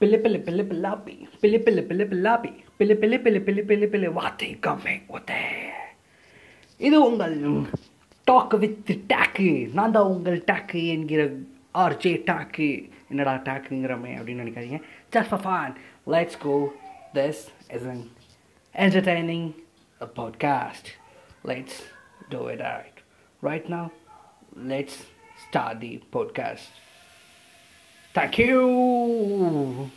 Pili pili pili pilapi. Pili pili pili pilapi. Pili pili pili pili pili pili வாத்தை கம்மே ஒத்தே இது உங்கள் talk with டேக்கு நான் தான் உங்கள் டேக்கு என்கிற ஆர்ஜே டாக்கு என்னடா டேக்குங்கிறமே அப்படின்னு நினைக்காதீங்க just for fun let's go this is an entertaining a podcast. Let's do it right. Right now, let's start the podcast. Thank you.